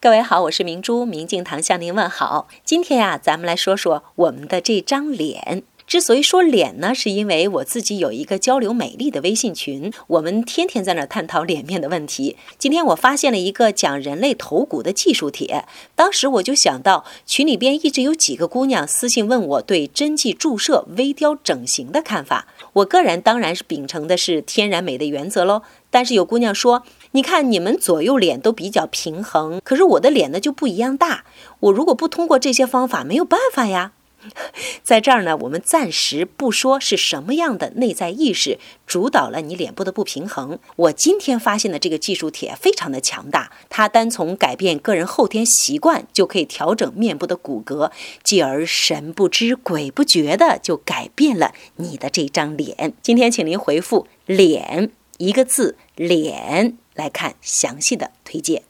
各位好，我是明珠，明镜堂向您问好。今天呀，咱们来说说我们的这张脸。之所以说脸呢，是因为我自己有一个交流美丽的微信群，我们天天在那探讨脸面的问题。今天我发现了一个讲人类头骨的技术帖，当时我就想到群里边一直有几个姑娘私信问我对针剂注射、微雕整形的看法。我个人当然是秉承的是天然美的原则喽。但是有姑娘说。你看，你们左右脸都比较平衡，可是我的脸呢就不一样大。我如果不通过这些方法，没有办法呀。在这儿呢，我们暂时不说是什么样的内在意识主导了你脸部的不平衡。我今天发现的这个技术帖非常的强大，它单从改变个人后天习惯就可以调整面部的骨骼，继而神不知鬼不觉的就改变了你的这张脸。今天请您回复“脸”一个字，脸。来看详细的推荐。